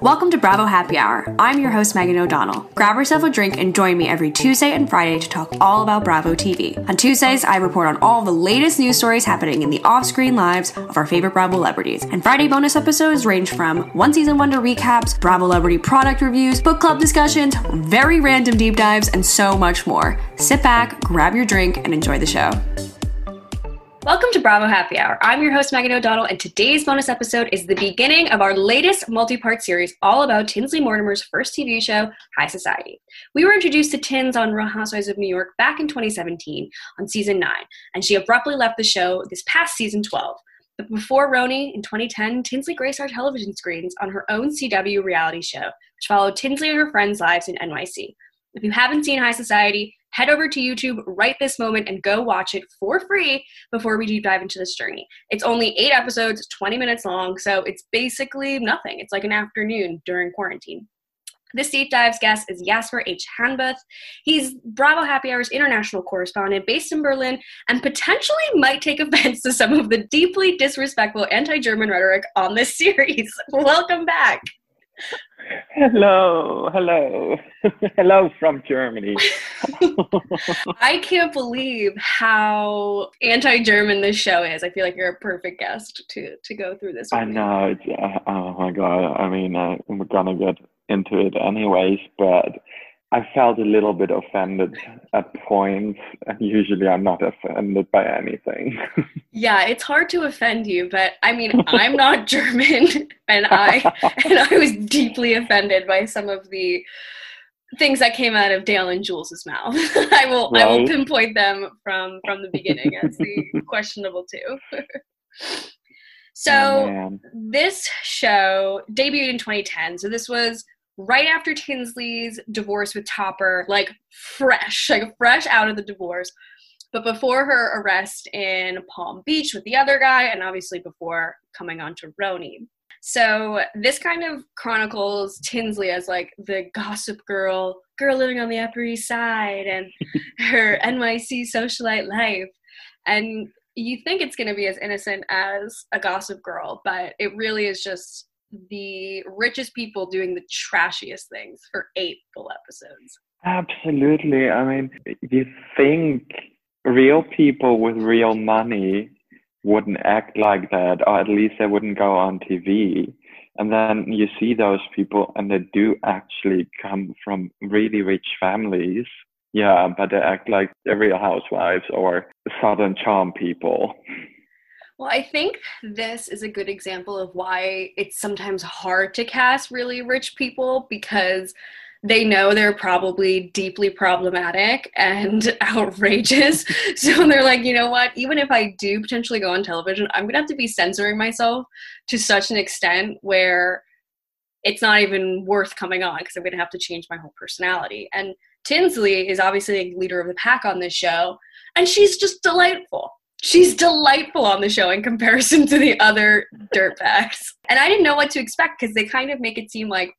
Welcome to Bravo Happy Hour. I'm your host, Megan O'Donnell. Grab yourself a drink and join me every Tuesday and Friday to talk all about Bravo TV. On Tuesdays, I report on all the latest news stories happening in the off screen lives of our favorite Bravo celebrities. And Friday bonus episodes range from one season wonder recaps, Bravo celebrity product reviews, book club discussions, very random deep dives, and so much more. Sit back, grab your drink, and enjoy the show. Welcome to Bravo Happy Hour. I'm your host, Megan O'Donnell, and today's bonus episode is the beginning of our latest multi part series all about Tinsley Mortimer's first TV show, High Society. We were introduced to Tins on Real Housewives of New York back in 2017 on season 9, and she abruptly left the show this past season 12. But before RHONY in 2010, Tinsley graced our television screens on her own CW reality show, which followed Tinsley and her friends' lives in NYC. If you haven't seen High Society, head over to YouTube right this moment and go watch it for free before we deep dive into this journey. It's only eight episodes, 20 minutes long, so it's basically nothing. It's like an afternoon during quarantine. This deep dive's guest is Jasper H. Hanbuth. He's Bravo Happy Hour's international correspondent based in Berlin and potentially might take offense to some of the deeply disrespectful anti German rhetoric on this series. Welcome back. Hello, hello, hello from Germany. I can't believe how anti-German this show is. I feel like you're a perfect guest to to go through this. I know. Uh, oh my god. I mean, uh, we're gonna get into it anyways, but I felt a little bit offended at points, and usually I'm not offended by anything. yeah, it's hard to offend you, but I mean, I'm not German, and I and I was deeply offended by some of the things that came out of Dale and Jules's mouth. I will right. I will pinpoint them from from the beginning as the questionable two. Oh, so oh, this show debuted in 2010. So this was right after Tinsley's divorce with Topper, like fresh, like fresh out of the divorce. But before her arrest in Palm Beach with the other guy, and obviously before coming on to RHONY. So this kind of chronicles Tinsley as like the gossip girl, girl living on the Upper East Side, and her NYC socialite life. And you think it's going to be as innocent as a gossip girl, but it really is just the richest people doing the trashiest things for eight full episodes. Absolutely. I mean, you think real people with real money wouldn't act like that, or at least they wouldn't go on TV. And then you see those people, and they do actually come from really rich families. Yeah, but they act like the real housewives or Southern Charm people. Well, I think this is a good example of why it's sometimes hard to cast really rich people because they know they're probably deeply problematic and outrageous. so they're like, you know what? Even if I do potentially go on television, I'm going to have to be censoring myself to such an extent where it's not even worth coming on because I'm going to have to change my whole personality. And Tinsley is obviously a leader of the pack on this show, and she's just delightful she's delightful on the show in comparison to the other dirtbags. And I didn't know what to expect because they kind of make it seem like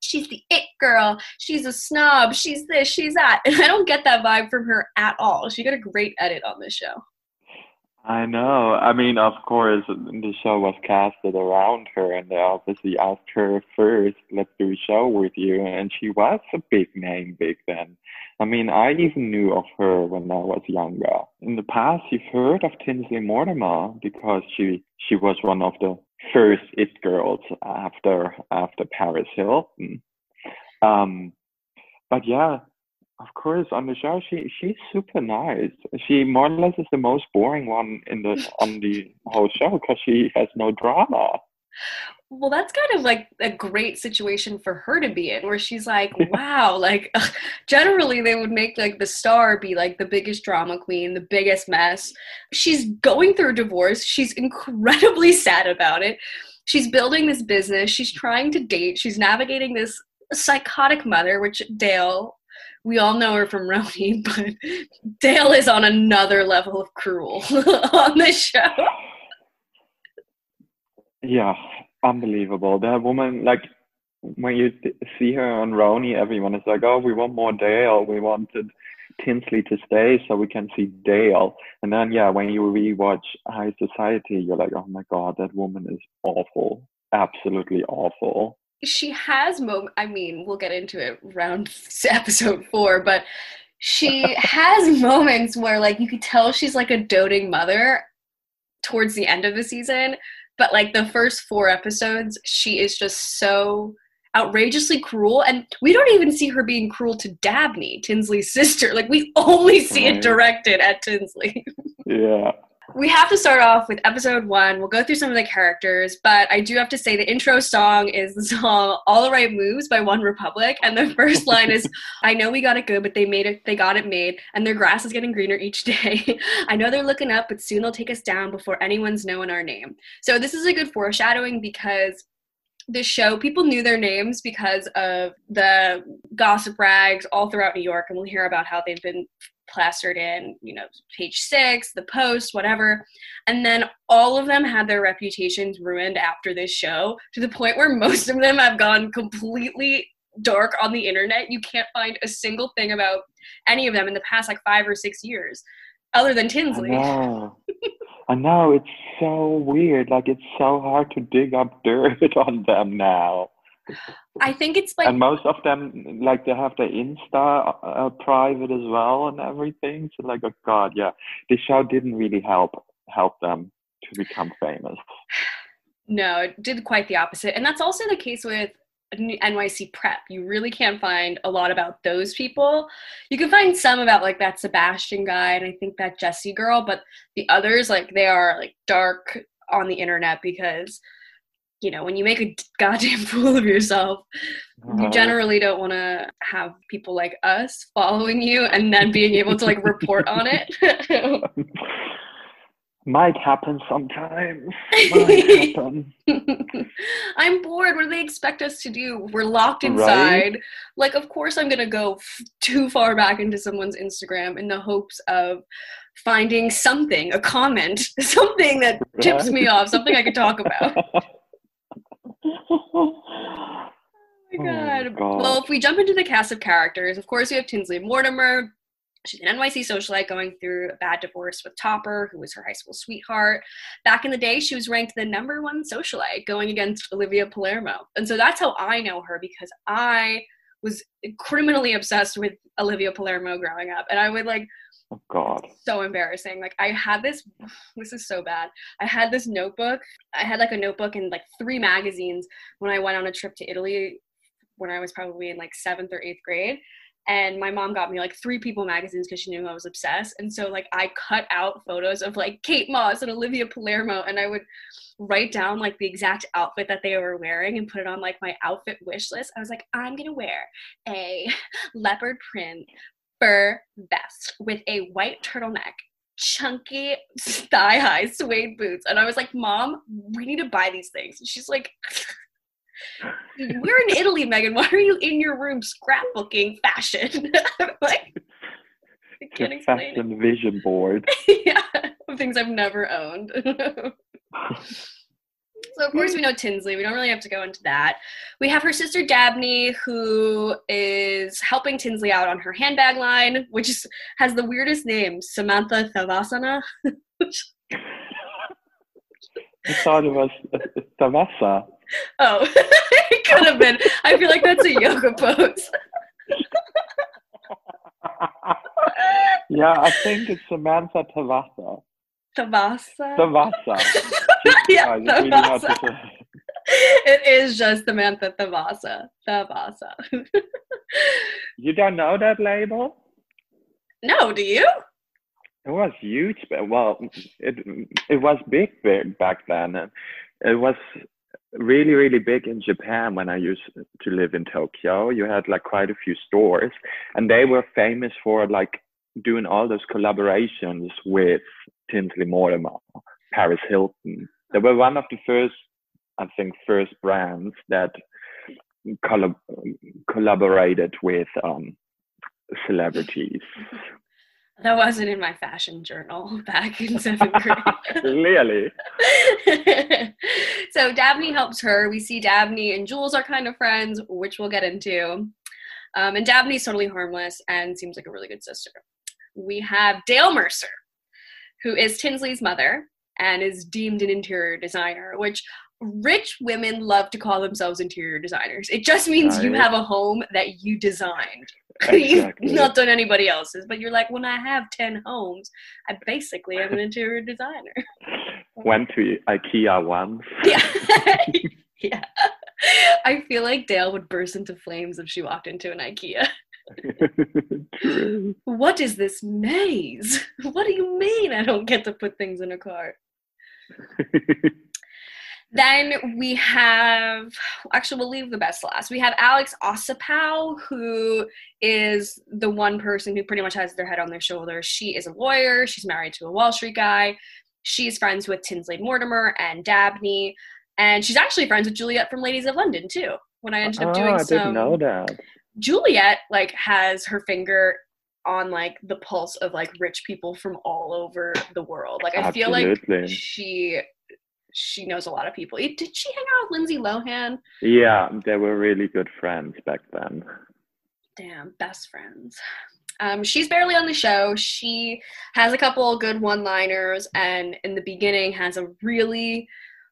she's the it girl, she's a snob, she's this, she's that. And I don't get that vibe from her at all. She got a great edit on this show. I know. I mean, of course, the show was casted around her, and they obviously asked her first, let's do a show with you. And she was a big name back then. I mean, I even knew of her when I was younger. In the past, you've heard of Tinsley Mortimer because she she was one of the first it girls after after Paris Hilton. Um, but yeah, of course, on the show, she she's super nice. She more or less is the most boring one in the on the whole show because she has no drama. Well, that's kind of like a great situation for her to be in, where she's like, "Wow!" like, generally they would make like the star be like the biggest drama queen, the biggest mess. She's going through a divorce. She's incredibly sad about it. She's building this business. She's trying to date. She's navigating this psychotic mother, which Dale we all know her from RHONY, but Dale is on another level of cruel on this show. Yeah, unbelievable. That woman, like, when you see her on RHONY, everyone is like, oh, we want more Dale. We wanted Tinsley to stay so we can see Dale. And then, yeah, when you rewatch High Society, you're like, oh my God, that woman is awful. Absolutely awful she has moment i mean we'll get into it round episode four but she has moments where like you could tell she's like a doting mother towards the end of the season but like the first four episodes she is just so outrageously cruel and we don't even see her being cruel to dabney tinsley's sister. Like we only see it directed at tinsley. Yeah we have to start off with episode one. We'll go through some of the characters, but I do have to say the intro song is the song All the Right Moves by One Republic. And the first line is I know we got it good, but they made it, they got it made, and their grass is getting greener each day. I know they're looking up, but soon they'll take us down before anyone's knowing our name. So this is a good foreshadowing because the show, people knew their names because of the gossip rags all throughout New York, and we'll hear about how they've been plastered in, you know, page six, the post, whatever. And then all of them had their reputations ruined after this show to the point where most of them have gone completely dark on the internet. You can't find a single thing about any of them in the past like five or six years, other than Tinsley. I know. I know it's so weird. Like it's so hard to dig up dirt on them now. I think it's like and most of them like they have their Insta uh, private as well and everything. So like, oh god, yeah, this show didn't really help help them to become famous. No, it did quite the opposite, and that's also the case with NYC prep. You really can't find a lot about those people. You can find some about like that Sebastian guy and I think that Jesse girl, but the others like they are like dark on the internet because you know, when you make a goddamn fool of yourself, you uh-huh. generally don't want to have people like us following you and then being able to like report on it. Might happen sometimes. Might happen. I'm bored. What do they expect us to do? We're locked inside. Right? Like, of course, I'm going to go f- too far back into someone's Instagram in the hopes of finding something, a comment, something that tips me off, something I could talk about. Oh my god. oh. Well, if we jump into the cast of characters, of course we have Tinsley Mortimer. She's an NYC socialite going through a bad divorce with Topper, who was her high school sweetheart. Back in the day, she was ranked the number one socialite going against Olivia Palermo. And so that's how I know her because I was criminally obsessed with Olivia Palermo growing up. And I would like Oh God. So embarrassing. Like I had this this is so bad. I had this notebook. I had like a notebook and like three magazines when I went on a trip to Italy when I was probably in like 7th or 8th grade. And my mom got me like three people magazines because she knew I was obsessed. And so like I cut out photos of like Kate Moss and Olivia Palermo and I would write down like the exact outfit that they were wearing and put it on like my outfit wish list. I was like, I'm gonna wear a leopard print fur vest with a white turtleneck, chunky thigh high suede boots. And I was like, Mom, we need to buy these things. And she's like, We're in Italy, Megan. Why are you in your room scrapbooking fashion? like, I can't explain. Fashion vision board. yeah, things I've never owned. So of course we know Tinsley. We don't really have to go into that. We have her sister Dabney, who is helping Tinsley out on her handbag line, which is, has the weirdest name, Samantha Thavasana. I thought it was Thavasa. Oh, it could have been. I feel like that's a yoga pose. yeah, I think it's Samantha Thavasa. Thavasa. Thavasa. yeah, I just really have to Thavasa. say- It is just Samantha Thavasa. Thavasa. You don't know that label? no, do you? It was huge. Well, it it was big, big back then. and It was really, really big in Japan when I used to live in Tokyo. You had like quite a few stores, and they were famous for like doing all those collaborations with Tinsley Mortimer, Paris Hilton. They were one of the first, I think, first brands that collab- collaborated with um, celebrities. That wasn't in my fashion journal back in seventh grade. Really? so Dabney helps her. We see Dabney and Jules are kind of friends, which we'll get into. Um, and Dabney's totally harmless and seems like a really good sister. We have Dale Mercer, who is Tinsley's mother and is deemed an interior designer, which rich women love to call themselves interior designers. It just means you have a home that you designed. Exactly. You've not done anybody else's, but you're like, when I have 10 homes, I basically am an interior designer. Went to IKEA once. Yeah. yeah. I feel like Dale would burst into flames if she walked into an IKEA. True. What is this maze? What do you mean I don't get to put things in a cart? Then we have, actually, we'll leave the best last. We have Alex Ossipow, who is the one person who pretty much has their head on their shoulders. She is a lawyer, she's married to a Wall Street guy. She's friends with Tinsley Mortimer and Dabney, and she's actually friends with Juliet from Ladies of London, too. When I ended up oh, doing ah, I some. didn't know that. Juliet like has her finger on like the pulse of like rich people from all over the world. Like I feel like she she knows a lot of people. Did she hang out with Lindsay Lohan? Yeah, they were really good friends back then. Damn, best friends. Um, she's barely on the show. She has a couple good one-liners, and in the beginning has a really,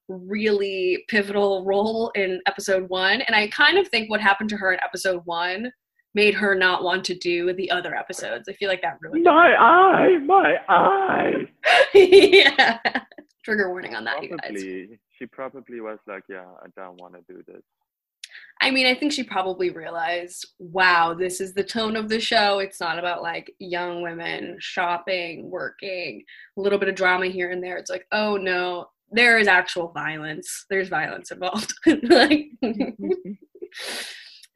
really pivotal role in episode one. And I kind of think what happened to her in episode one made her not want to do the other episodes. I feel like that really. My eye, my eye. yeah. Trigger warning on that, you guys. She probably was like, yeah, I don't want to do this. I mean, I think she probably realized, wow, this is the tone of the show. It's not about like young women shopping, working, a little bit of drama here and there. It's like, oh no, there is actual violence. There's violence involved. like,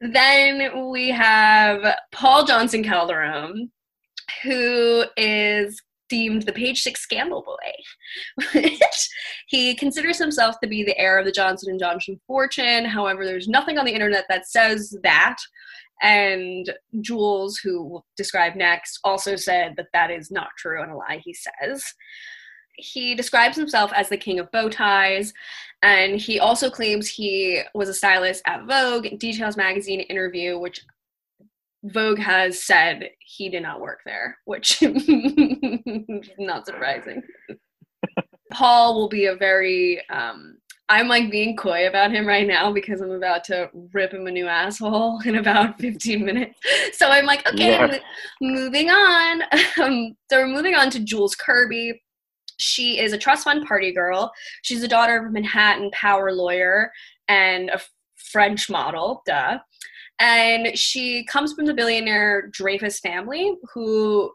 then we have Paul Johnson Calderon, who is deemed the Page Six scandal boy. he considers himself to be the heir of the Johnson and Johnson fortune. However, there's nothing on the internet that says that. And Jules, who we'll describe next, also said that that is not true and a lie he says. He describes himself as the king of bow ties, and he also claims he was a stylist at Vogue, Details magazine interview, which Vogue has said he did not work there, which not surprising. Paul will be a very um I'm like being coy about him right now because I'm about to rip him a new asshole in about 15 minutes. So I'm like, okay, Yeah. moving on. Um, so we're moving on to Jules Kirby. She is a trust fund party girl. She's the daughter of a Manhattan power lawyer and a French model, duh. And she comes from the billionaire Dreyfus family, who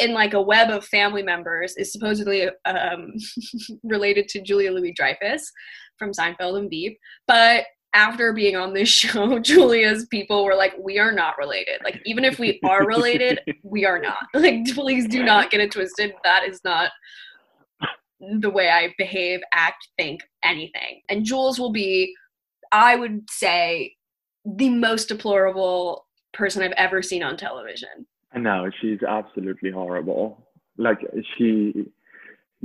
in like a web of family members is supposedly um, related to Julia Louis Dreyfus from Seinfeld and Veep. But after being on this show, Julia's people were like, "We are not related. Like, even if we are related, we are not. Like, please do not get it twisted. That is not the way I behave, act, think, anything." And Jules will be, I would say, the most deplorable person I've ever seen on television. I know she's absolutely horrible. Like she,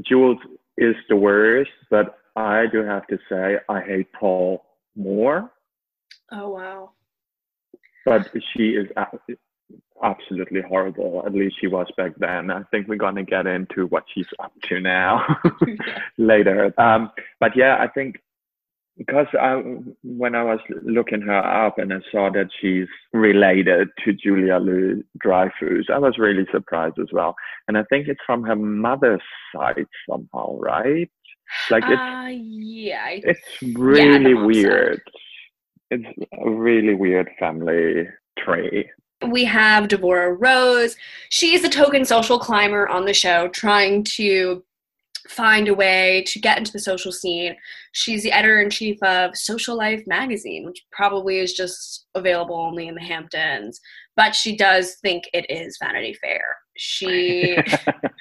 Jules is the worst, but I do have to say I hate Paul more. Oh wow. But she is absolutely horrible. At least she was back then. I think we're gonna get into what she's up to now later. Um, but yeah, I think because I, when I was looking her up and I saw that she's related to Julia Louis Dreyfus, I was really surprised as well. And I think it's from her mother's side somehow, right? Like it's uh, yeah, it's really side. weird. It's a really weird family tree. We have Devorah Rose. She's a token social climber on the show, trying to find a way to get into the social scene. She's the editor in chief of Social Life magazine, which probably is just available only in the Hamptons, but she does think it is Vanity Fair. She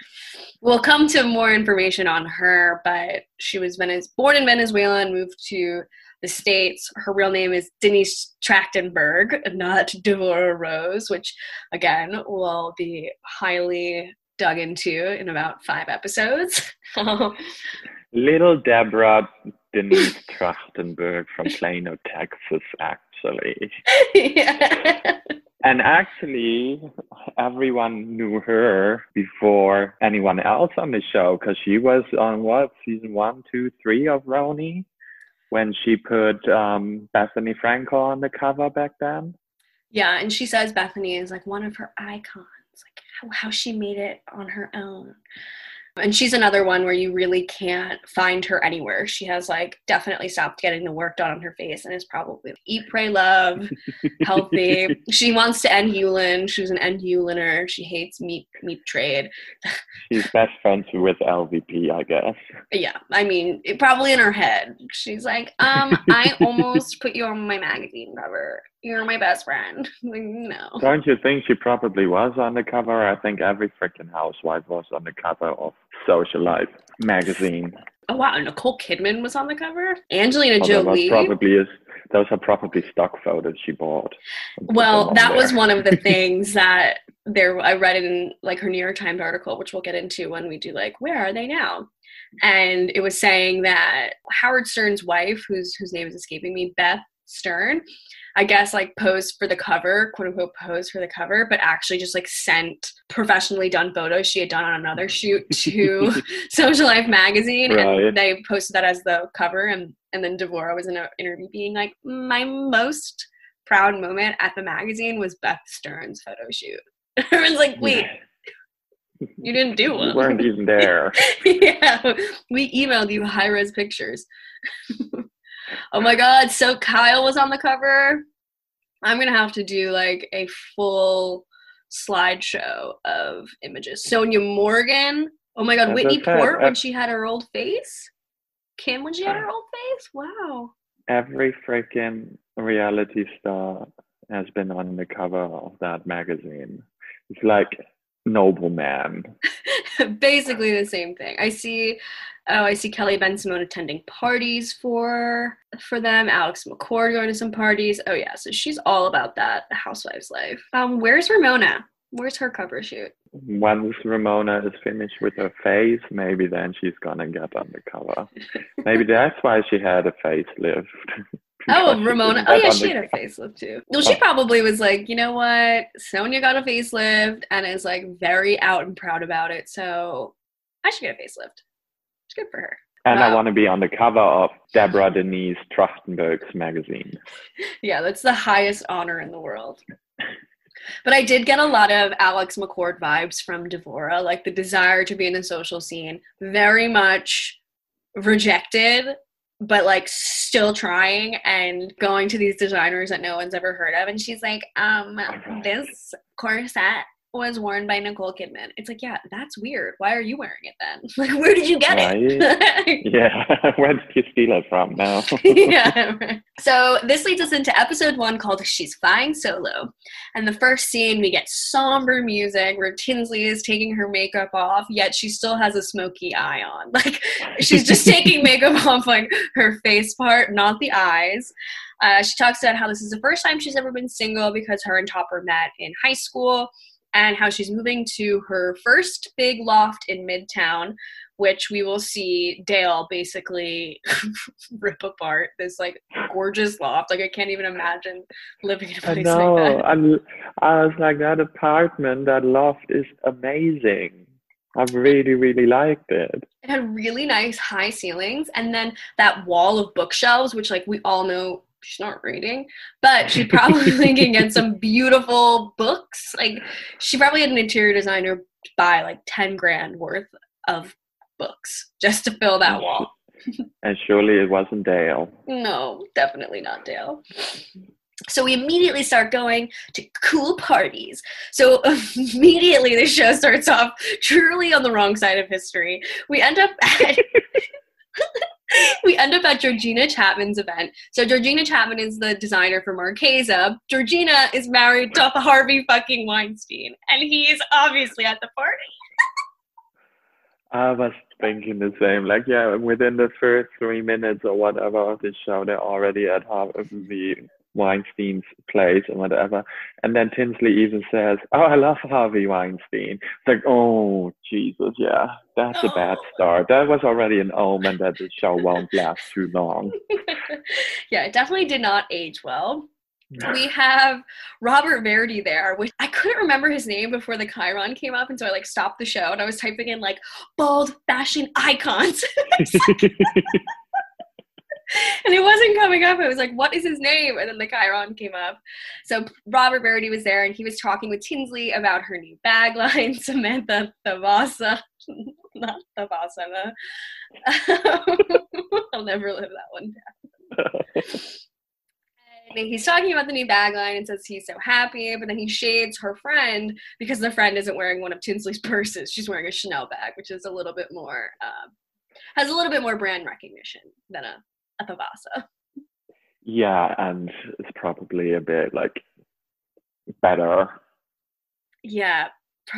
will come to more information on her, but she was Venez- born in Venezuela and moved to the States. Her real name is Denise Trachtenberg, not Devorah Rose, which again will be highly dug into in about five episodes. Little Deborah Denise Trachtenberg from Plano, Texas, actually. yeah. And actually, everyone knew her before anyone else on the show because she was on what season one, two, three of RHONY when she put um, Bethenny Frankel on the cover back then. yeah, and she says Bethany is like one of her icons, like how, how she made it on her own. And she's another one where you really can't find her anywhere. She has like definitely stopped getting the work done on her face and is probably eat, pray, love, healthy. she wants to end Yulin. She's an end Yuliner. She hates meat meat trade. She's best friends with LVP, I guess. Yeah, I mean, it, probably in her head. She's like, um, I almost put you on my magazine cover. You're my best friend. Like, no. Don't you think she probably was on the cover? I think every freaking housewife was on the cover of Social Life magazine. Oh wow, Nicole Kidman was on the cover. Angelina Oh, Jolie. probably is those are probably stock photos she bought. Well, on that was one of the things that there I read in like her New York Times article, which we'll get into when we do like where are they now? And it was saying that Howard Stern's wife, whose whose name is escaping me, Beth Stern, I guess like posed for the cover, quote unquote posed for the cover, but actually just like sent professionally done photos she had done on another shoot to Social Life magazine Right. and they posted that as the cover and and then Devorah was in an interview being like my most proud moment at the magazine was Beth Stern's photo shoot. Everyone's like, wait, you didn't do You one. weren't even there. yeah, we emailed you high res pictures. Oh my god, so Kyle was on the cover. I'm gonna have to do like a full slideshow of images. Sonja Morgan. Oh my god, I Whitney said, Port uh, when she had her old face. Kim when she had her old face. Wow. Every freaking reality star has been on the cover of that magazine. It's like nobleman. basically the same thing. I see oh, I see Kelly Bensimon attending parties for for them, Alex McCord going to some parties. Oh yeah, so she's all about that housewife's life. Um, where's Ramona? Where's her cover shoot? Once Ramona is finished with her face, maybe then she's gonna get on the cover. maybe that's why she had a facelift. Oh, Ramona. Oh yeah, she the had a facelift too. Well, she Oh. probably was like, you know what? Sonja got a facelift and is like very out and proud about it. So I should get a facelift. It's good for her. And I want to be on the cover of Deborah Denise Trachtenberg's magazine. Yeah, that's the highest honor in the world. But I did get a lot of Alex McCord vibes from Devora, like the desire to be in the social scene, very much rejected, but like still trying and going to these designers that no one's ever heard of. And she's like, um, this corset was worn by Nicole Kidman. It's like, yeah, that's weird. Why are you wearing it then? Like, where did you get it? Yeah, where did you steal it from now? yeah. right. So this leads us into episode one called She's Flying Solo. And the first scene, we get somber music where Tinsley is taking her makeup off, yet she still has a smoky eye on. Like she's just taking makeup off like her face part, not the eyes. Uh, she talks about how this is the first time she's ever been single because her and Topper met in high school, and how she's moving to her first big loft in Midtown which we will see Dale basically rip apart this like gorgeous loft. Like I can't even imagine living in a place know. like that. I'm, I was like, that apartment, that loft is amazing. I really, really liked it. It had really nice high ceilings, and then that wall of bookshelves, which like we all know she's not reading, but she's probably can get some beautiful books. Like she probably had an interior designer buy like ten grand worth of books just to fill that wall. And surely it wasn't Dale. No, definitely not Dale. So we immediately start going to cool parties. So immediately the show starts off truly on the wrong side of history. We end up at we end up at Georgina Chapman's event. So Georgina Chapman is the designer for Marchesa. Georgina is married to Harvey fucking Weinstein, and he's obviously at the party. I was thinking the same. Like, yeah, within the first three minutes or whatever of the show, they're already at Harvey Weinstein's place and whatever. And then Tinsley even says, "Oh, I love Harvey Weinstein." It's like, oh Jesus, yeah, that's a bad oh. start. That was already an omen that the show won't last too long. yeah, it definitely did not age well. We have Robert Verdi there, which I couldn't remember his name before the Chiron came up, and so I like stopped the show and I was typing in like bald fashion icons. and it wasn't coming up. I was like, what is his name? And then the Chiron came up. So Robert Verdi was there and he was talking with Tinsley about her new bag line, Samantha Thavasa. Not Thavasana. I'll never live that one down. And he's talking about the new bag line and says he's so happy, but then he shades her friend because the friend isn't wearing one of Tinsley's purses. She's wearing a Chanel bag, which is a little bit more, uh, has a little bit more brand recognition than a, a Thavasa. Yeah, and it's probably a bit like better, Yeah,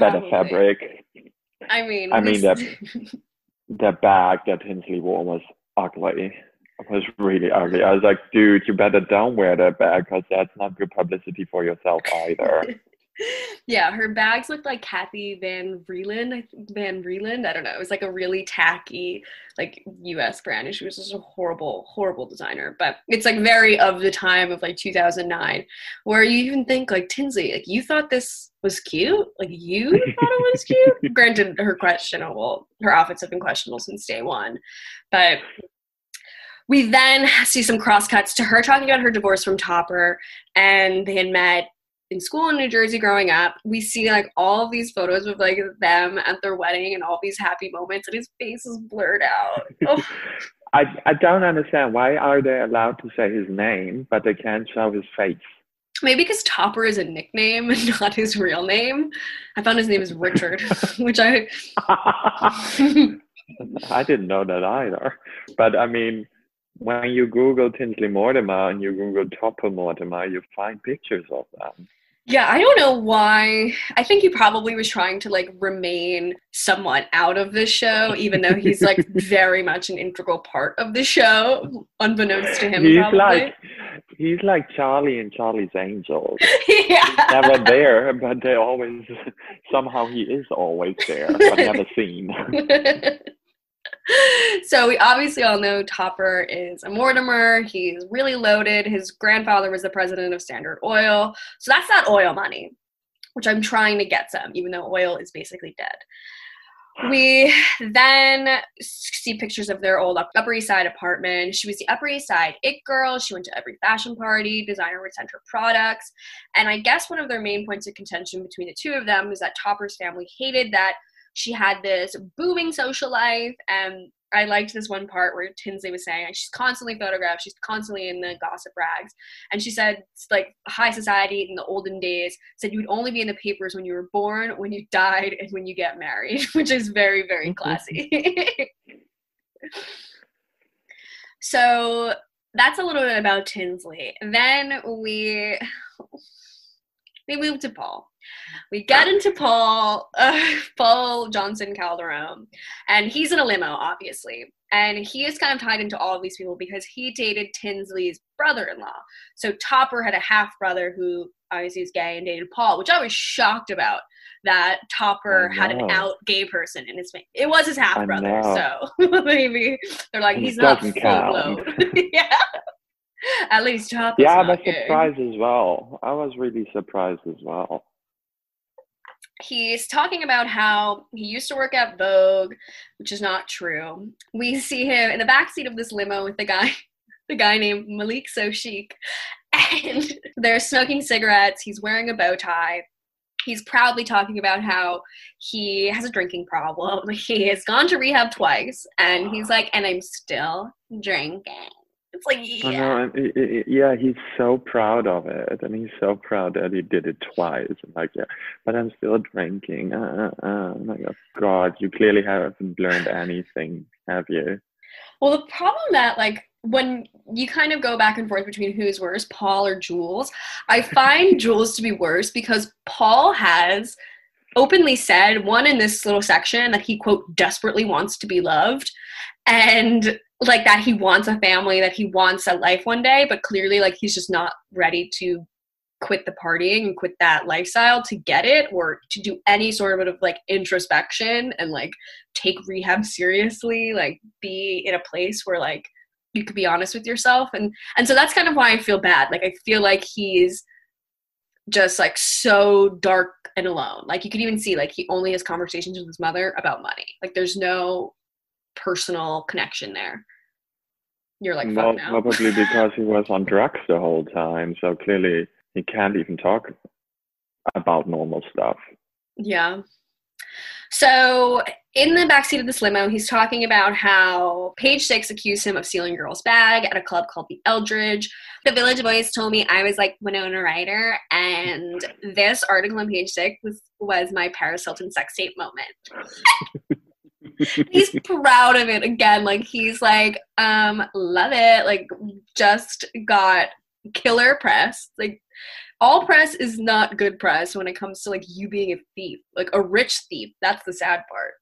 better fabric. I mean, I mean, this- The bag that Tinsley wore was ugly. It was really ugly. I was like, dude, you better don't wear that bag because that's not good publicity for yourself either. yeah, her bags looked like Kathy Van Vreeland. I Van Vreeland. I don't know. It was like a really tacky, like U.S. brand, and she was just a horrible, horrible designer. But it's like very of the time of like 2009, where you even think like Tinsley, like you thought this was cute, like you thought it was cute. Granted, her questionable, her outfits have been questionable since day one, but we then see some crosscuts to her talking about her divorce from Topper, and they had met in school in New Jersey growing up. We see like all these photos of like them at their wedding and all these happy moments, and his face is blurred out. Oh, I, I don't understand why are they allowed to say his name, but they can't show his face. maybe because Topper is a nickname and not his real name. I found his name is Richard, which I. I didn't know that either. But I mean, when you Google Tinsley Mortimer and you Google Topper Mortimer, you find pictures of them. Yeah, I don't know why. I think he probably was trying to like remain somewhat out of the show, even though he's like very much an integral part of the show, unbeknownst to him. he's probably. like he's like Charlie and Charlie's Angels. yeah. Never there, but they always somehow he is always there, but never seen. so we obviously all know Topper is a Mortimer. He's really loaded. His grandfather was the president of Standard Oil. So that's that oil money, which I'm trying to get some, even though oil is basically dead. We then see pictures of their old Upper East Side apartment. She was the Upper East Side it girl. She went to every fashion party. Designer would send her products. And I guess one of their main points of contention between the two of them is that Topper's family hated that she had this booming social life and I liked this one part where Tinsley was saying she's constantly photographed, she's constantly in the gossip rags, and she said like high society in the olden days said you would only be in the papers when you were born, when you died, and when you get married, which is very very classy. so that's a little bit about Tinsley. Then we we moved to Paul. We get into Paul, uh, Paul Johnson Calderon, and he's in a limo, obviously. And he is kind of tied into all of these people because he dated Tinsley's brother in law. So Topper had a half brother who obviously is gay and dated Paul, which I was shocked about that Topper had an out gay person in his family. It was his half brother, so maybe they're like, he's not full blown. yeah. At least Topper's Yeah, I was surprised as well. I was really surprised as well he's talking about how he used to work at Vogue, which is not true. We see him in the backseat of this limo with the guy, the guy named Malik So Chic, and they're smoking cigarettes. He's wearing a bow tie. He's proudly talking about how he has a drinking problem. He has gone to rehab twice, and he's like, and I'm still drinking. It's like, yeah. It, it, yeah, he's so proud of it, and he's so proud that he did it twice. And like, yeah, but I'm still drinking. Uh, uh, uh. I'm like, oh, God, you clearly haven't learned anything, have you? Well, the problem that like when you kind of go back and forth between who's worse, Paul or Jules, I find Jules to be worse because Paul has openly said one in this little section that he quote desperately wants to be loved and like that he wants a family that he wants a life one day but clearly like he's just not ready to quit the partying and quit that lifestyle to get it or to do any sort of like introspection and like take rehab seriously like be in a place where like you could be honest with yourself. And and so that's kind of why i feel bad. Like i feel like he's just like so dark and alone. Like you could even see like he only has conversations with his mother about money. Like there's no personal connection there. You're like, well, probably because he was on drugs the whole time, so clearly he can't even talk about normal stuff. Yeah. So in the backseat of this limo, he's talking about how Page Six accused him of stealing a girl's bag at a club called the Eldridge. The Village Boys told me I was like Winona Ryder, and this article on Page Six was, was my Paris Hilton sex tape moment. he's proud of it again. Like he's like, um, love it. Like just got killer press. Like all press is not good press when it comes to like you being a thief, like a rich thief. That's the sad part.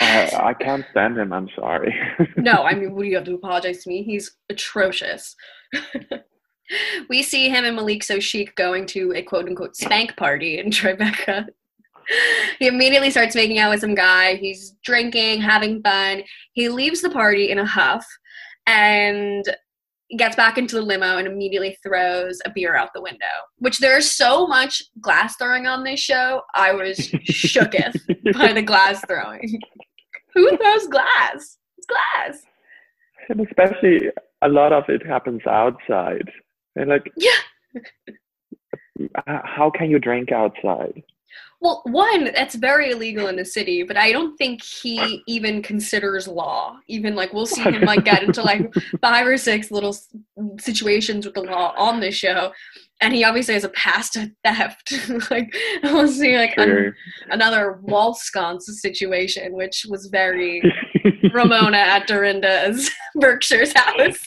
I, I can't stand him. I'm sorry. no, I mean, what do you have to apologize to me? He's atrocious. we see him and Malik So Chic going to a quote unquote spank party in Tribeca he immediately starts making out with some guy. He's drinking, having fun. He leaves the party in a huff and gets back into the limo and immediately throws a beer out the window. Which there's so much glass throwing on this show. I was shooketh by the glass throwing. Who throws glass? It's glass. And especially a lot of it happens outside. And like Yeah. how can you drink outside? Well, one, that's very illegal in the city, but I don't think he even considers law. Even like we'll see him like get into like five or six little situations with the law on this show, and he obviously has a past of theft. like we'll see like an, another wall sconce situation, which was very Ramona at Dorinda's Berkshire's house.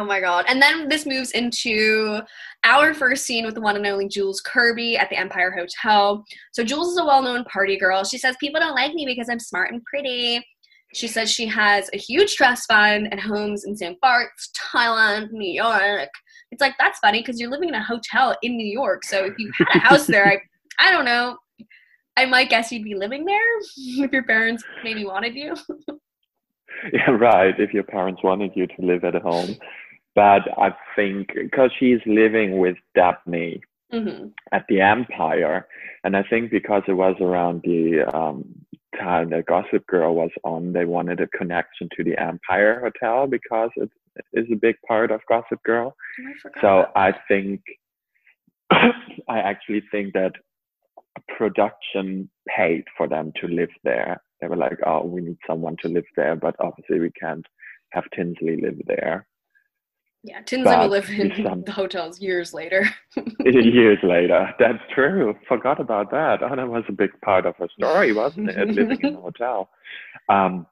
Oh my god. And then this moves into our first scene with the one and only Jules Kirby at the Empire Hotel. So Jules is a well-known party girl. She says people don't like me because I'm smart and pretty. She says she has a huge trust fund and homes in St. Bart's, Thailand, New York. It's like that's funny because you're living in a hotel in New York. So if you had a house there, I, I don't know. I might guess you'd be living there if your parents maybe wanted you. yeah, right. If your parents wanted you to live at home but I think because she's living with Daphne mm-hmm. at the Empire, and I think because it was around the um, time that Gossip Girl was on, they wanted a connection to the Empire Hotel because it is a big part of Gossip Girl. Oh, I so I think I actually think that production paid for them to live there. They were like, "Oh, we need someone to live there, but obviously we can't have Tinsley live there." Yeah, Tinsley will live in some... the hotels years later. years later, that's true. Forgot about that. Oh, that was a big part of her story, wasn't it? Living in a hotel. Um,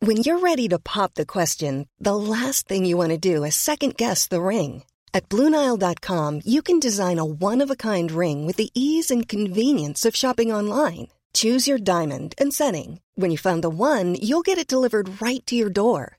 when you're ready to pop the question, the last thing you want to do is second guess the ring At Bluenile.com, you can design a one of a kind ring with the ease and convenience of shopping online. Choose your diamond and setting. When you find the one, you'll get it delivered right to your door.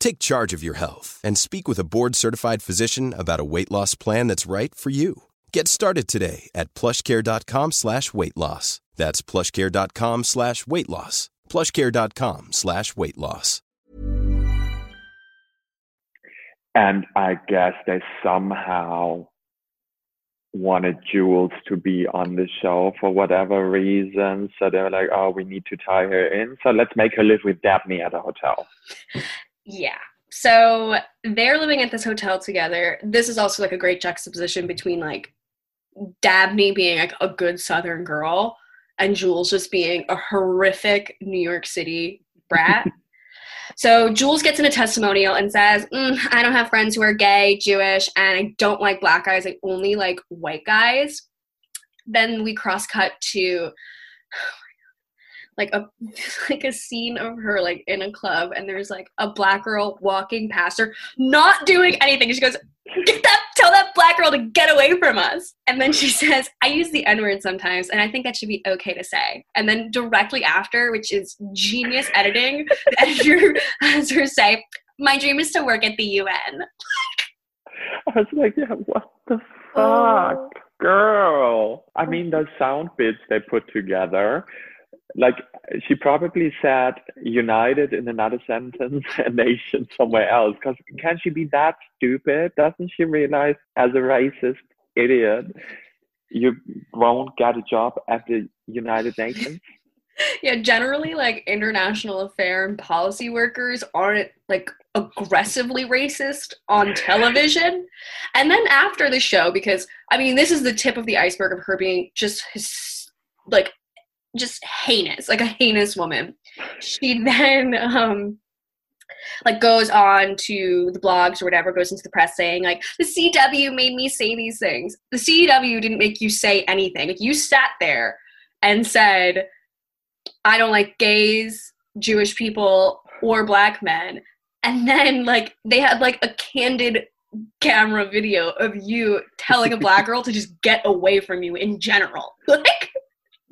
Take charge of your health and speak with a board certified physician about a weight loss plan that's right for you. Get started today at plushcare.com slash weight loss. That's plushcare.com slash weight loss. Plushcare.com slash weight loss. And I guess they somehow wanted Jules to be on the show for whatever reason. So they were like, oh, we need to tie her in. So let's make her live with Dabney at a hotel. Yeah. So they're living at this hotel together. This is also like a great juxtaposition between like Dabney being like a good Southern girl and Jules just being a horrific New York City brat. so Jules gets in a testimonial and says, mm, I don't have friends who are gay, Jewish, and I don't like black guys. I only like white guys. Then we cross cut to like a like a scene of her like in a club and there's like a black girl walking past her not doing anything. She goes get that tell that black girl to get away from us. And then she says i use the n-word sometimes and i think that should be okay to say. And then directly after which is genius editing the editor has her say my dream is to work at the un I was like, yeah, what the oh. fuck, oh. girl? I oh. mean, those sound bits they put together like she probably said united in another sentence a nation somewhere else. Because can she be that stupid? Doesn't she realize as a racist idiot you won't get a job at the united nations? Yeah generally like international affair and policy workers aren't like aggressively racist on television. And then after the show because i mean this is the tip of the iceberg of her being just his, like just heinous, like a heinous woman. She then um like goes on to the blogs or whatever, goes into the press saying like the CW made me say these things. The CW didn't make you say anything. Like you sat there and said, I don't like gays, Jewish people, or black men. And then like they had like a candid camera video of you telling a black girl to just get away from you in general. Like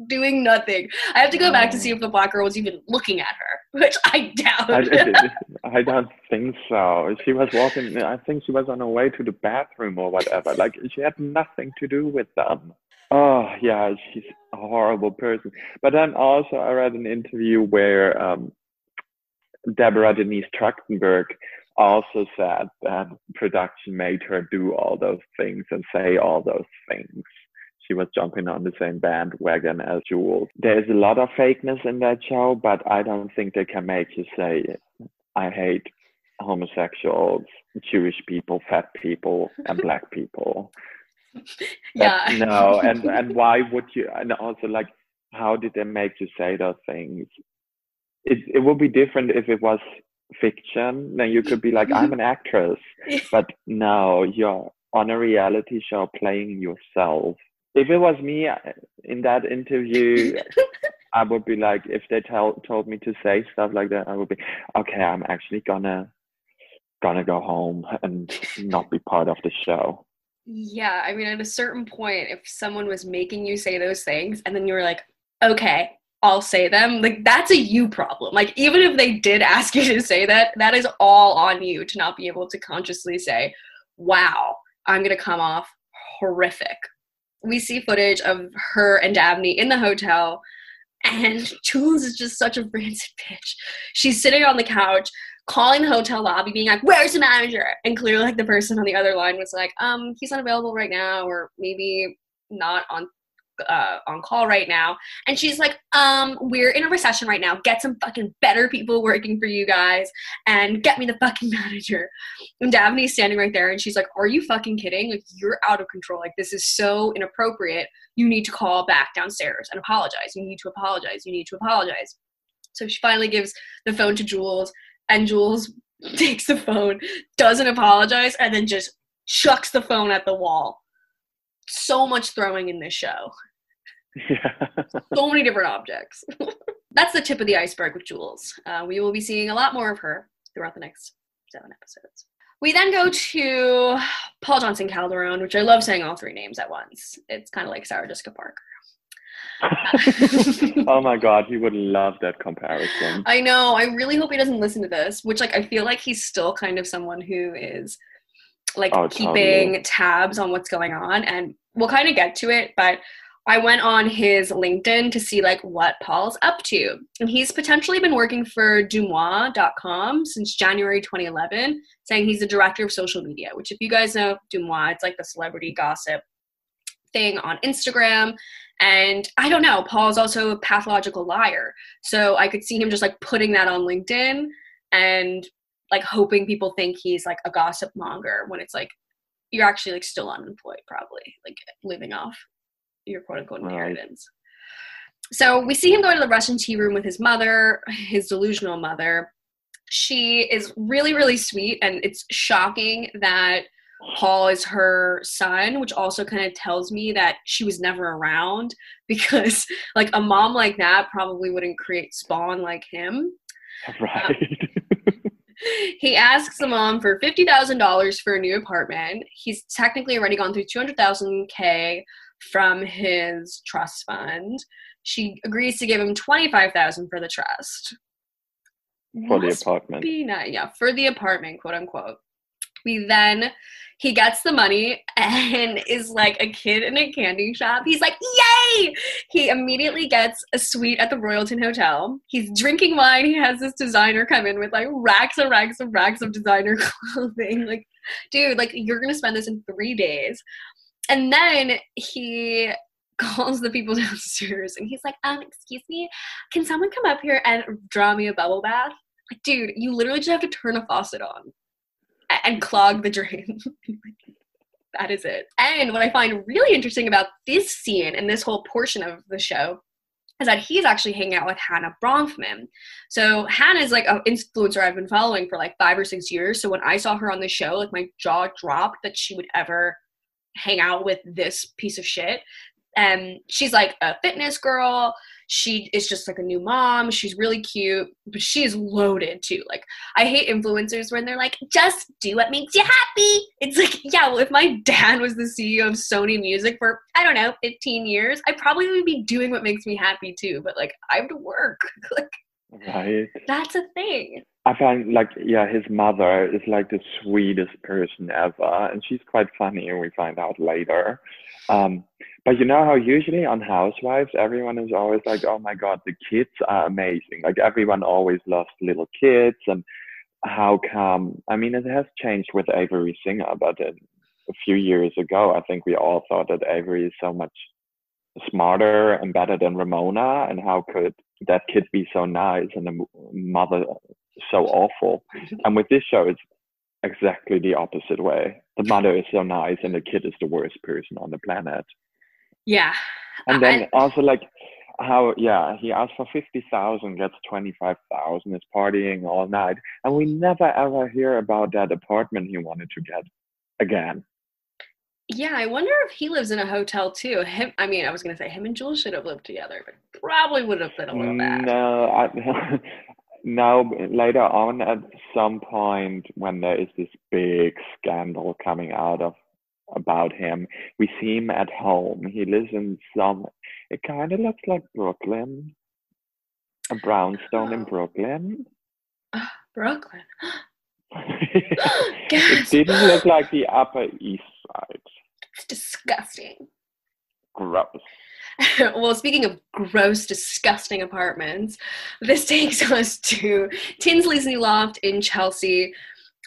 doing nothing. I have to go back to see if the black girl was even looking at her, which I doubt. I, I, don't think so. She was walking. I think she was on her way to the bathroom or whatever. Like she had nothing to do with them. Oh yeah, she's a horrible person. But then also I read an interview where um, Deborah Denise Trachtenberg also said that production made her do all those things and say all those things she was jumping on the same bandwagon as Jules. There's a lot of fakeness in that show, but I don't think they can make you say, I hate homosexuals, Jewish people, fat people, and black people. yeah. But no, and, and why would you? And also, like, how did they make you say those things? It, it would be different if it was fiction. Then you could be like, I'm an actress. But no, you're on a reality show playing yourself if it was me uh, in that interview, I would be like, if they tell, told me to say stuff like that, I would be, okay, I'm actually gonna gonna go home and not be part of the show. Yeah, I mean, at a certain point, if someone was making you say those things, and then you were like, okay, I'll say them, like that's a you problem. Like even if they did ask you to say that, that is all on you to not be able to consciously say, wow, I'm gonna come off horrific we see footage of her and Dabney in the hotel, and Jules is just such a rancid bitch. She's sitting on the couch, calling the hotel lobby, being like, "Where's the manager?" And clearly, like the person on the other line was like, "Um, he's not available right now, or maybe not on uh, on call right now. And she's like, um, we're in a recession right now. Get some fucking better people working for you guys and get me the fucking manager. And Dabney's standing right there and she's like, are you fucking kidding? Like, you're out of control. Like, this is so inappropriate. You need to call back downstairs and apologize. You need to apologize. You need to apologize. So she finally gives the phone to Jules and Jules takes the phone, doesn't apologize, and then just chucks the phone at the wall. So much throwing in this show. Yeah. So many different objects. That's the tip of the iceberg with Jules. Uh, we will be seeing a lot more of her throughout the next seven episodes. We then go to Paul Johnson Calderon, which I love saying all three names at once. It's kind of like Sarah Jessica Parker. oh my god, he would love that comparison. I know. I really hope he doesn't listen to this, which like I feel like he's still kind of someone who is like Oh, keeping totally. tabs on what's going on and we'll kind of get to it, but I went on his LinkedIn to see like what Paul's up to. And he's potentially been working for Deuxmoi.com since January 2011, saying he's the director of social media, which if you guys know Dumois, it's like the celebrity gossip thing on Instagram. And I don't know, Paul's also a pathological liar. So I could see him just like putting that on LinkedIn and like hoping people think he's like a gossip monger when it's like you're actually like still unemployed, probably like living off your quote unquote Right. inheritance. So we see him go to the Russian tea room with his mother, his delusional mother. She is really, really sweet, and it's shocking that Paul is her son, which also kind of tells me that she was never around because, like, a mom like that probably wouldn't create spawn like him. Right. He asks the mom for fifty thousand dollars for a new apartment. He's technically already gone through two hundred thousand k from his trust fund. She agrees to give him twenty five thousand for the trust. For the apartment. Be nice, yeah, for the apartment, quote unquote. We then he gets the money and is like a kid in a candy shop. He's like, "Yay!" He immediately gets a suite at the Royalton Hotel. He's drinking wine. He has this designer come in with like racks and racks and racks of designer clothing. Like, dude, like you're gonna spend this in three days. And then he calls the people downstairs and he's like, um, excuse me, can someone come up here and draw me a bubble bath? Like, dude, you literally just have to turn a faucet on and clog the drain. that is it. And what I find really interesting about this scene and this whole portion of the show is that he's actually hanging out with Hannah Bronfman. So Hannah is like an influencer I've been following for like five or six years. So when I saw her on the show, like my jaw dropped that she would ever hang out with this piece of shit. And she's like a fitness girl. She is just like a new mom. She's really cute, but she's loaded too. Like I hate influencers when they're like, just do what makes you happy. It's like, yeah, well, if my dad was the CEO of Sony Music for, I don't know, 15 years, I probably would be doing what makes me happy too. But like, I have to work. like, Right. that's a thing. I find like yeah, his mother is like the sweetest person ever, and she's quite funny. We find out later. Um, but you know how usually on Housewives, everyone is always like, "Oh my God, the kids are amazing!" Like everyone always loves little kids, and how come? I mean, it has changed with Avery Singer, but uh, a few years ago, I think we all thought that Avery is so much smarter and better than Ramona, and how could that kid be so nice and the mother so awful? And with this show, it's exactly the opposite way. The mother is so nice, and the kid is the worst person on the planet. Yeah. And then I- also like how yeah, he asked for fifty thousand, gets twenty five thousand, is partying all night, and we never ever hear about that apartment he wanted to get again. Yeah, I wonder if he lives in a hotel too. Him, I mean, I was gonna say him and Jules should have lived together, but probably would have been a little bad. No, I, no. Later on, at some point, when there is this big scandal coming out of about him, we see him at home. He lives in some. It kind of looks like Brooklyn, a brownstone in Oh. Brooklyn. Ah, Brooklyn. it didn't look like the Upper East Side. It's disgusting. Gross. well, speaking of gross, disgusting apartments, this takes us to Tinsley's new loft in Chelsea.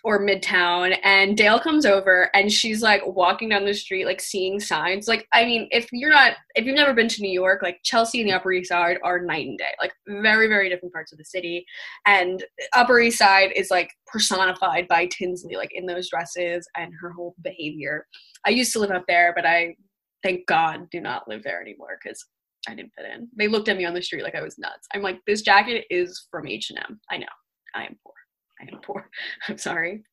Or Midtown, and Dale comes over and she's like walking down the street, like seeing signs. Like, I mean, if you're not, if you've never been to New York, like Chelsea and the Upper East Side are night and day, like very, very different parts of the city. And Upper East Side is like personified by Tinsley, like in those dresses and her whole behavior. I used to live up there, but I, thank God, do not live there anymore because I didn't fit in. They looked at me on the street like I was nuts. I'm like, this jacket is from H&M. I know. I am poor. I am poor. I'm sorry.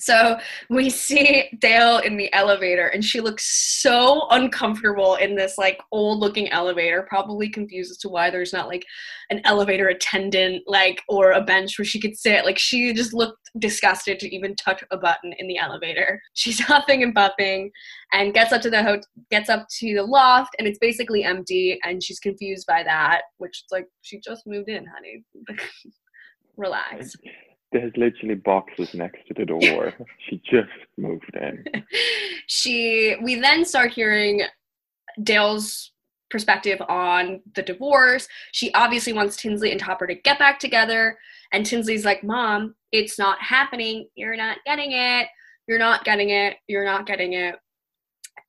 So we see Dale in the elevator, and she looks so uncomfortable in this like old looking elevator, probably confused as to why there's not like an elevator attendant, like, or a bench where she could sit. Like, she just looked disgusted to even touch a button in the elevator. She's huffing and puffing and gets up to the gets up to the loft, and it's basically empty, and she's confused by that, which is like, she just moved in, honey. Relax there's literally boxes next to the door. she just moved in. she we then start hearing Dale's perspective on the divorce. She obviously wants Tinsley and Topper to get back together. And Tinsley's like, Mom, it's not happening. You're not getting it. You're not getting it. You're not getting it.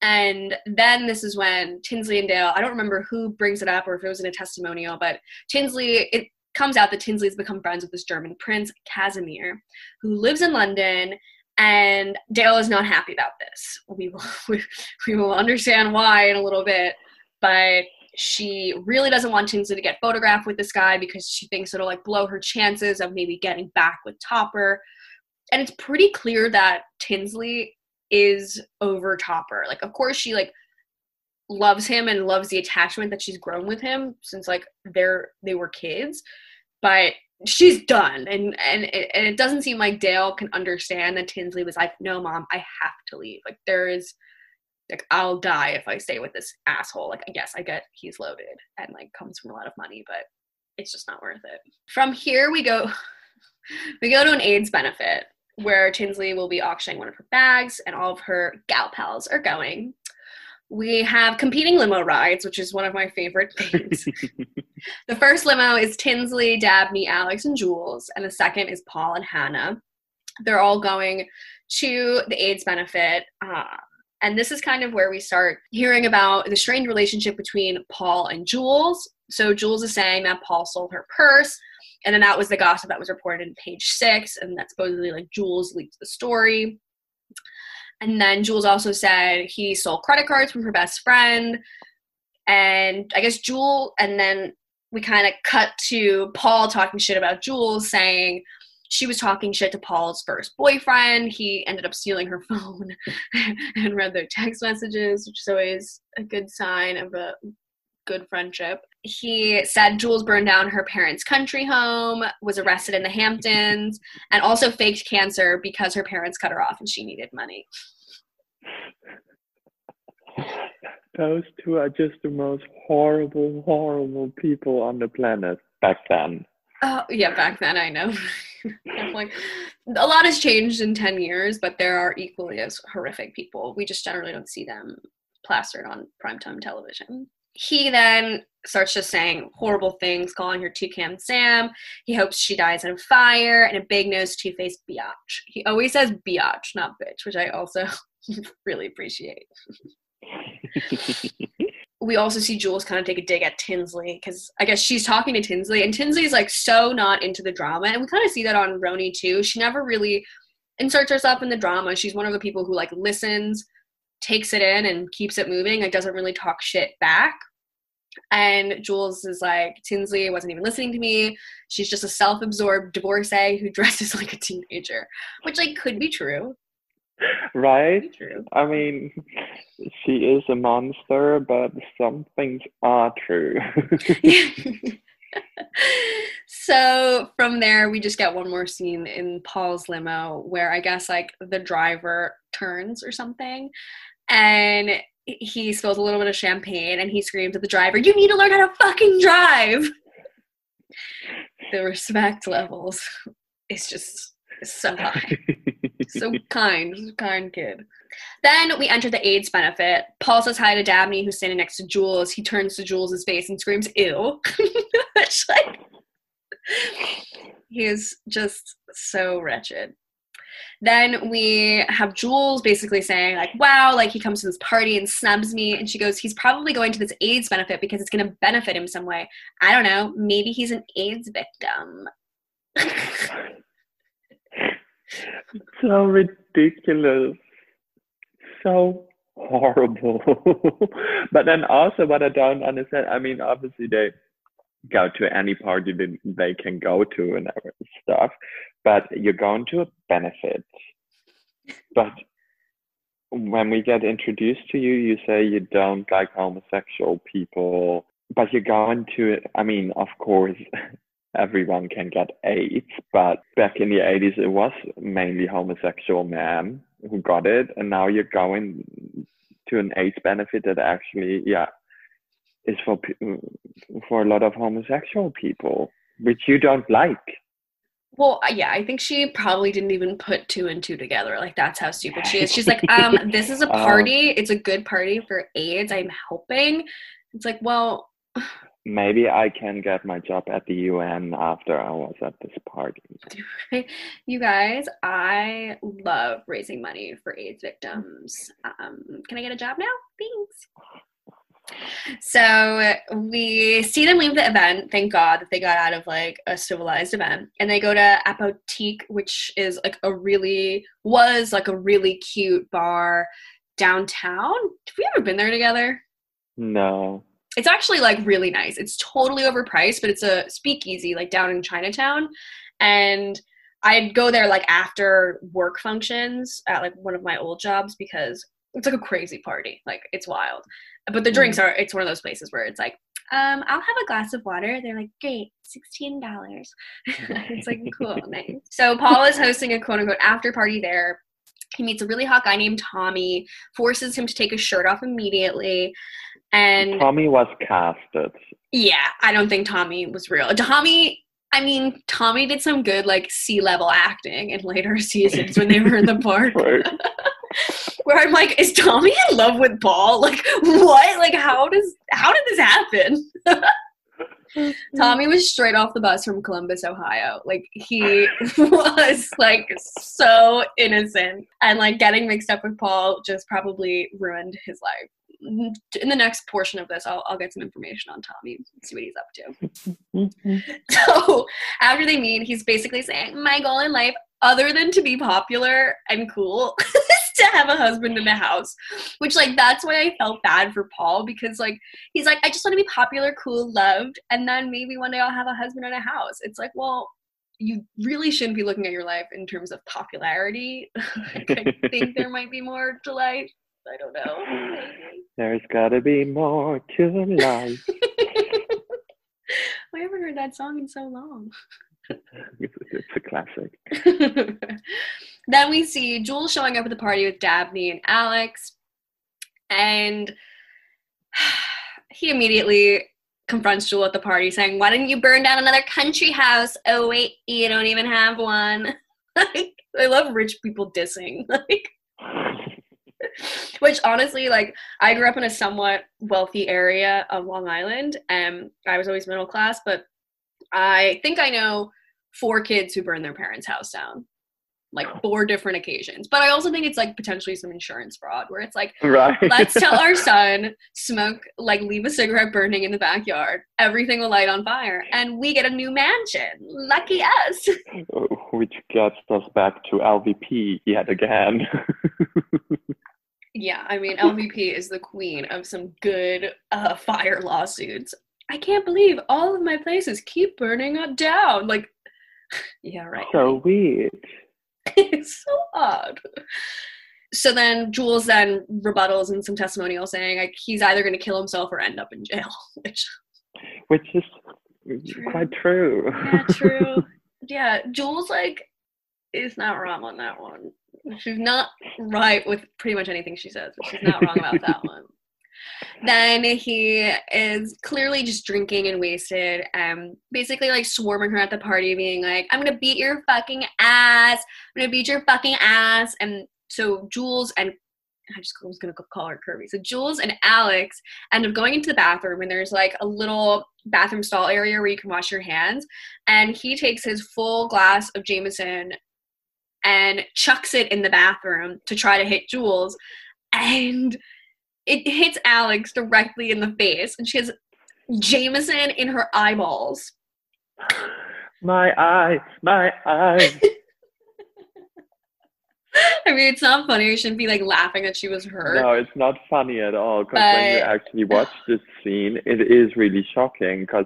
And then this is when Tinsley and Dale, I don't remember who brings it up or if it was in a testimonial, but Tinsley, it, comes out that Tinsley's become friends with this German prince, Casimir, who lives in London, and Dale is not happy about this. We will, we, we will understand why in a little bit, but she really doesn't want Tinsley to get photographed with this guy because she thinks it'll like blow her chances of maybe getting back with Topper. And it's pretty clear that Tinsley is over Topper. Like, of course, she like loves him and loves the attachment that she's grown with him since like they're they were kids but she's done. And and it, and it doesn't seem like dale can understand that tinsley was like no mom i have to leave. Like there is like i'll die if i stay with this asshole. Like yes i get he's loaded and like comes from a lot of money but it's just not worth it. From here we go we go to an aids benefit where tinsley will be auctioning one of her bags and all of her gal pals are going we have competing limo rides, which is one of my favorite things. the first limo is Tinsley, Dabney, Alex, and Jules, and the second is Paul and Hannah. They're all going to the AIDS benefit. Uh, and this is kind of where we start hearing about the strained relationship between Paul and Jules. So Jules is saying that Paul sold her purse, and then that was the gossip that was reported in page six, and that supposedly like Jules leaked the story. And then Jules also said he stole credit cards from her best friend. And I guess Jules, and then we kind of cut to Paul talking shit about Jules, saying she was talking shit to Paul's first boyfriend. He ended up stealing her phone and read their text messages, which is always a good sign of a good friendship. He said Jules burned down her parents' country home, was arrested in the Hamptons, and also faked cancer because her parents cut her off and she needed money. Those two are just the most horrible, horrible people on the planet back then. Oh, yeah, back then, I know. like, a lot has changed in 10 years, but there are equally as horrific people. We just generally don't see them plastered on primetime television he then starts just saying horrible things, calling her Toucan Sam. He hopes she dies in a fire, and a big nose two faced biatch. He always says biatch, not bitch, which I also really appreciate. we also see Jules kind of take a dig at Tinsley because I guess she's talking to Tinsley, and Tinsley's like so not into the drama, and we kind of see that on RHONY too. She never really inserts herself in the drama. She's one of the people who like listens takes it in and keeps it moving. Like doesn't really talk shit back. And Jules is like, Tinsley wasn't even listening to me. She's just a self-absorbed divorcee who dresses like a teenager, which like could be true. Right? Be true. I mean, she is a monster, but some things are true. so from there we just get one more scene in paul's limo where i guess like the driver turns or something and he spills a little bit of champagne and he screams at the driver, You need to learn how to fucking drive. the respect levels is just so high. so kind, kind kid. Then we enter the AIDS benefit. Paul says hi to Dabney, who's standing next to Jules. He turns to Jules' face and screams, Ew. like, he is just so wretched. Then we have Jules basically saying, like, wow, like he comes to this party and snubs me. And she goes, he's probably going to this AIDS benefit because it's going to benefit him some way. I don't know. Maybe he's an AIDS victim. so ridiculous. So horrible. but then also what I don't understand, I mean, obviously they go to any party that they can go to and stuff, but you're going to a benefit. But when we get introduced to you, you say you don't like homosexual people, but you're going to, I mean, of course, everyone can get AIDS, but back in the 80s, it was mainly homosexual men who got it, and now you're going to an AIDS benefit that actually, yeah, is for for a lot of homosexual people, which you don't like. Well, uh, yeah, I think she probably didn't even put two and two together. Like that's how stupid she is. She's like, um, this is a uh, party. it's a good party for AIDS. I'm helping. It's like, well, maybe I can get my job at the UN after I was at this party. you guys, I love raising money for AIDS victims. Um, can I get a job now? Thanks. So we see them leave the event. Thank God that they got out of like a civilized event, and they go to Apothéke, which is like a really was like a really cute bar downtown. Have we ever been there together? No. It's actually like really nice. It's totally overpriced, but it's a speakeasy like down in Chinatown, and I'd go there like after work functions at like one of my old jobs because it's like a crazy party. Like it's wild. But the drinks mm. are it's one of those places where it's like, um, I'll have a glass of water. They're like, great, sixteen dollars. it's like cool, nice. So Paul is hosting a quote unquote after party there. He meets a really hot guy named Tommy, forces him to take his shirt off immediately. And Tommy was casted. Yeah, I don't think Tommy was real. Tommy I mean, Tommy did some good like C level acting in later seasons when they were in the park. Where I'm like, is Tommy in love with Paul? Like, what? Like, how does how did this happen? Tommy was straight off the bus from Columbus, Ohio. Like he was like so innocent and like getting mixed up with Paul just probably ruined his life in the next portion of this, I'll, I'll get some information on Tommy, see what he's up to. so after they meet, he's basically saying, My goal in life, other than to be popular and cool, is to have a husband in a house. Which, like, that's why I felt bad for Paul because, like, he's like, I just want to be popular, cool, loved, and then maybe one day I'll have a husband and a house. It's like, well, you really shouldn't be looking at your life in terms of popularity. like, I think there might be more to life. I don't know. There's gotta be more to life. I haven't heard that song in so long. it's a classic. then we see Jules showing up at the party with Dabney and Alex, and he immediately confronts Jules at the party, saying, "Why didn't you burn down another country house? Oh wait, you don't even have one." I love rich people dissing. Like which honestly like i grew up in a somewhat wealthy area of long island and i was always middle class but i think i know four kids who burned their parents house down. Like four different occasions. But i also think it's like potentially some insurance fraud where it's like right. let's tell our son smoke like leave a cigarette burning in the backyard. Everything will light on fire. And we get a new mansion. Lucky us. Which gets us back to lvp yet again Yeah, I mean, LVP is the queen of some good uh, fire lawsuits. I can't believe all of my places keep burning up down. Like, yeah, right. So weird. it's so odd. So then Jules then rebuttals and some testimonial saying like he's either going to kill himself or end up in jail, which which is true. quite true. yeah, true. Yeah, Jules like is not wrong on that one. She's not right with pretty much anything she says, but she's not wrong about that one. Then he is clearly just drinking and wasted, um, basically like swarming her at the party, being like, I'm gonna beat your fucking ass, I'm gonna beat your fucking ass. And so Jules and I just was gonna call her Kirby. So Jules and Alex end up going into the bathroom, and there's like a little bathroom stall area where you can wash your hands. And he takes his full glass of Jameson and chucks it in the bathroom to try to hit Jules. And it hits Alex directly in the face. And she has Jameson in her eyeballs. My eye, my eye. I mean, it's not funny. You shouldn't be like laughing that she was hurt. No, it's not funny at all. Because when you actually watch this scene, it is really shocking. Because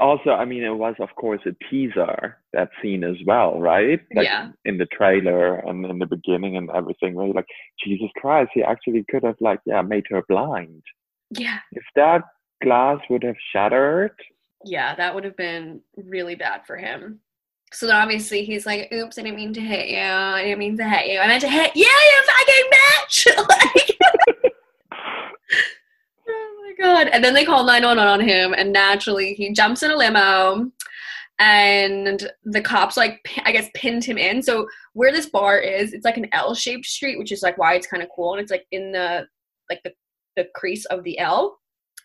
also, I mean, it was of course a teaser that scene as well, right? Like Yeah. in the trailer and in the beginning and everything. Where you're like, Jesus Christ, he actually could have like, yeah, made her blind. Yeah. If that glass would have shattered, Yeah, that would have been really bad for him. So then obviously he's like, oops, I didn't mean to hit you. I didn't mean to hit you. I meant to hit you, you fucking bitch. like, god. And then they call 911 on him, and naturally he jumps in a limo. And the cops, like, I guess, pinned him in. So where this bar is, it's like an L-shaped street, which is like why it's kind of cool. And it's like in the like the the crease of the L.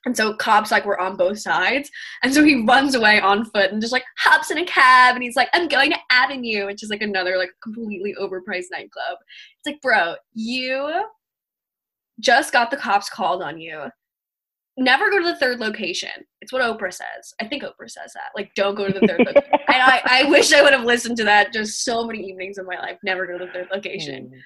And so cops like were on both sides. And so he runs away on foot and just like hops in a cab and he's like, I'm going to Avenue, which is like another like completely overpriced nightclub. It's like, bro, you just got the cops called on you. Never go to the third location. It's what Oprah says. I think Oprah says that. Like, don't go to the third location. and I, I wish I would have listened to that just so many evenings of my life. Never go to the third location. Mm.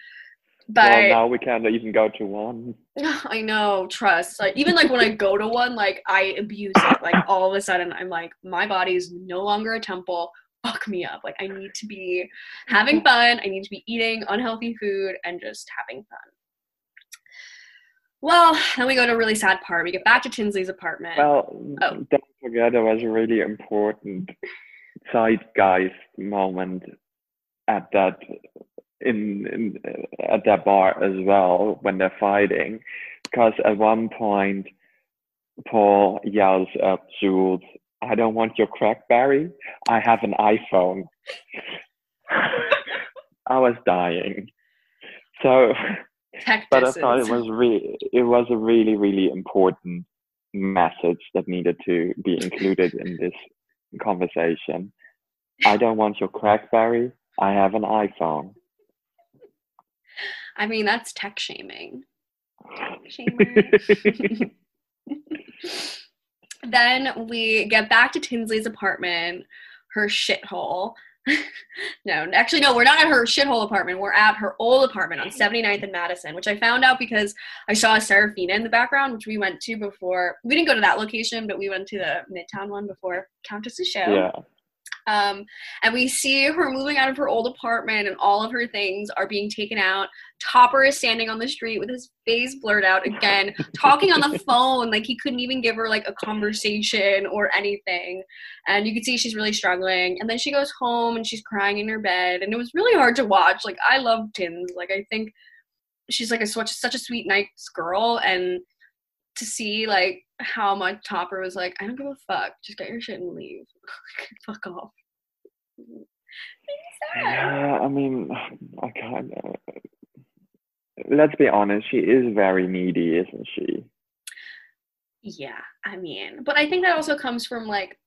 But well, now we can't even go to one. I know, trust. Like even like when I go to one, like I abuse it. Like all of a sudden I'm like, my body is no longer a temple. Fuck me up. Like I need to be having mm. fun. I need to be eating unhealthy food and just having fun. Well, then we go to a really sad part. We get back to Tinsley's apartment. Well, Oh. don't forget there was a really important zeitgeist moment at that in, in at that bar as well when they're fighting, because at one point Paul yells at Jules, "I don't want your crackberry. I have an iPhone." I was dying. So. But I thought it was really it was a really really important message that needed to be included in this conversation. I don't want your crackberry. I have an iPhone. I mean, that's tech shaming. Tech then we get back to Tinsley's apartment, her shithole. no, actually, no, we're not at her shithole apartment. We're at her old apartment on 79th and Madison, which I found out because I saw a Serafina in the background, which we went to before. We didn't go to that location, but we went to the Midtown one before Countess's show. Yeah. Um, and we see her moving out of her old apartment, and all of her things are being taken out. Topper is standing on the street with his face blurred out again, talking on the phone like he couldn't even give her like a conversation or anything. And you can see she's really struggling. And then she goes home and she's crying in her bed, and it was really hard to watch. Like I love Tins. Like I think she's like a such such a sweet nice girl, and to see like how much Topper was like, I don't give a fuck, just get your shit and leave. fuck off. Yeah, I mean, I can't. Uh, let's be honest. She is very needy, isn't she? Yeah, I mean, but I think that also comes from like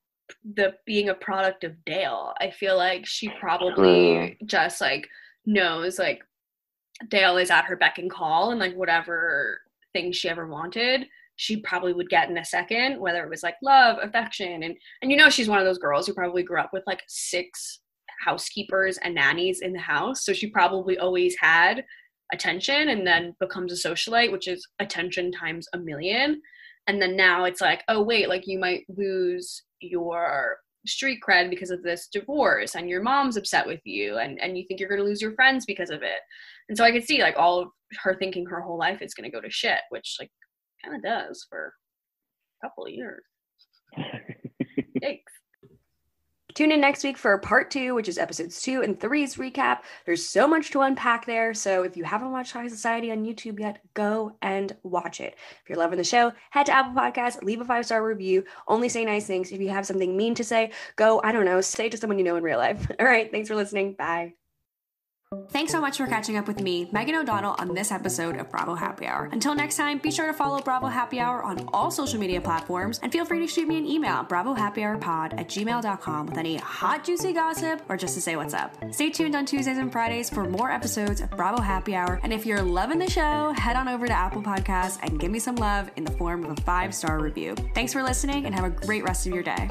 the being a product of Dale. I feel like she probably just like knows like Dale is at her beck and call and like whatever thing she ever wanted, she probably would get in a second, whether it was like love, affection, and and you know she's one of those girls who probably grew up with like six housekeepers and nannies in the house, so she probably always had attention and then becomes a socialite, which is attention times a million. And then now it's like, oh wait, like you might lose your street cred because of this divorce and your mom's upset with you and, and you think you're gonna lose your friends because of it. And so I could see like all of her thinking her whole life is gonna go to shit, which like kind of does for a couple of years. Yikes. Tune in next week for part two, which is episodes two and three's recap. There's so much to unpack there. So if you haven't watched High Society on YouTube yet, go and watch it. If you're loving the show, head to Apple Podcasts, leave a five star review. Only say nice things. If you have something mean to say, go, I don't know, say it to someone you know in real life. All right. Thanks for listening. Bye. Thanks so much for catching up with me, Megan O'Donnell, on this episode of Bravo Happy Hour. Until next time, be sure to follow Bravo Happy Hour on all social media platforms and feel free to shoot me an email, at bravohappyhourpod at gmail.com with any hot, juicy gossip or just to say what's up. Stay tuned on Tuesdays and Fridays for more episodes of Bravo Happy Hour. And if you're loving the show, head on over to Apple Podcasts and give me some love in the form of a five star review. Thanks for listening and have a great rest of your day.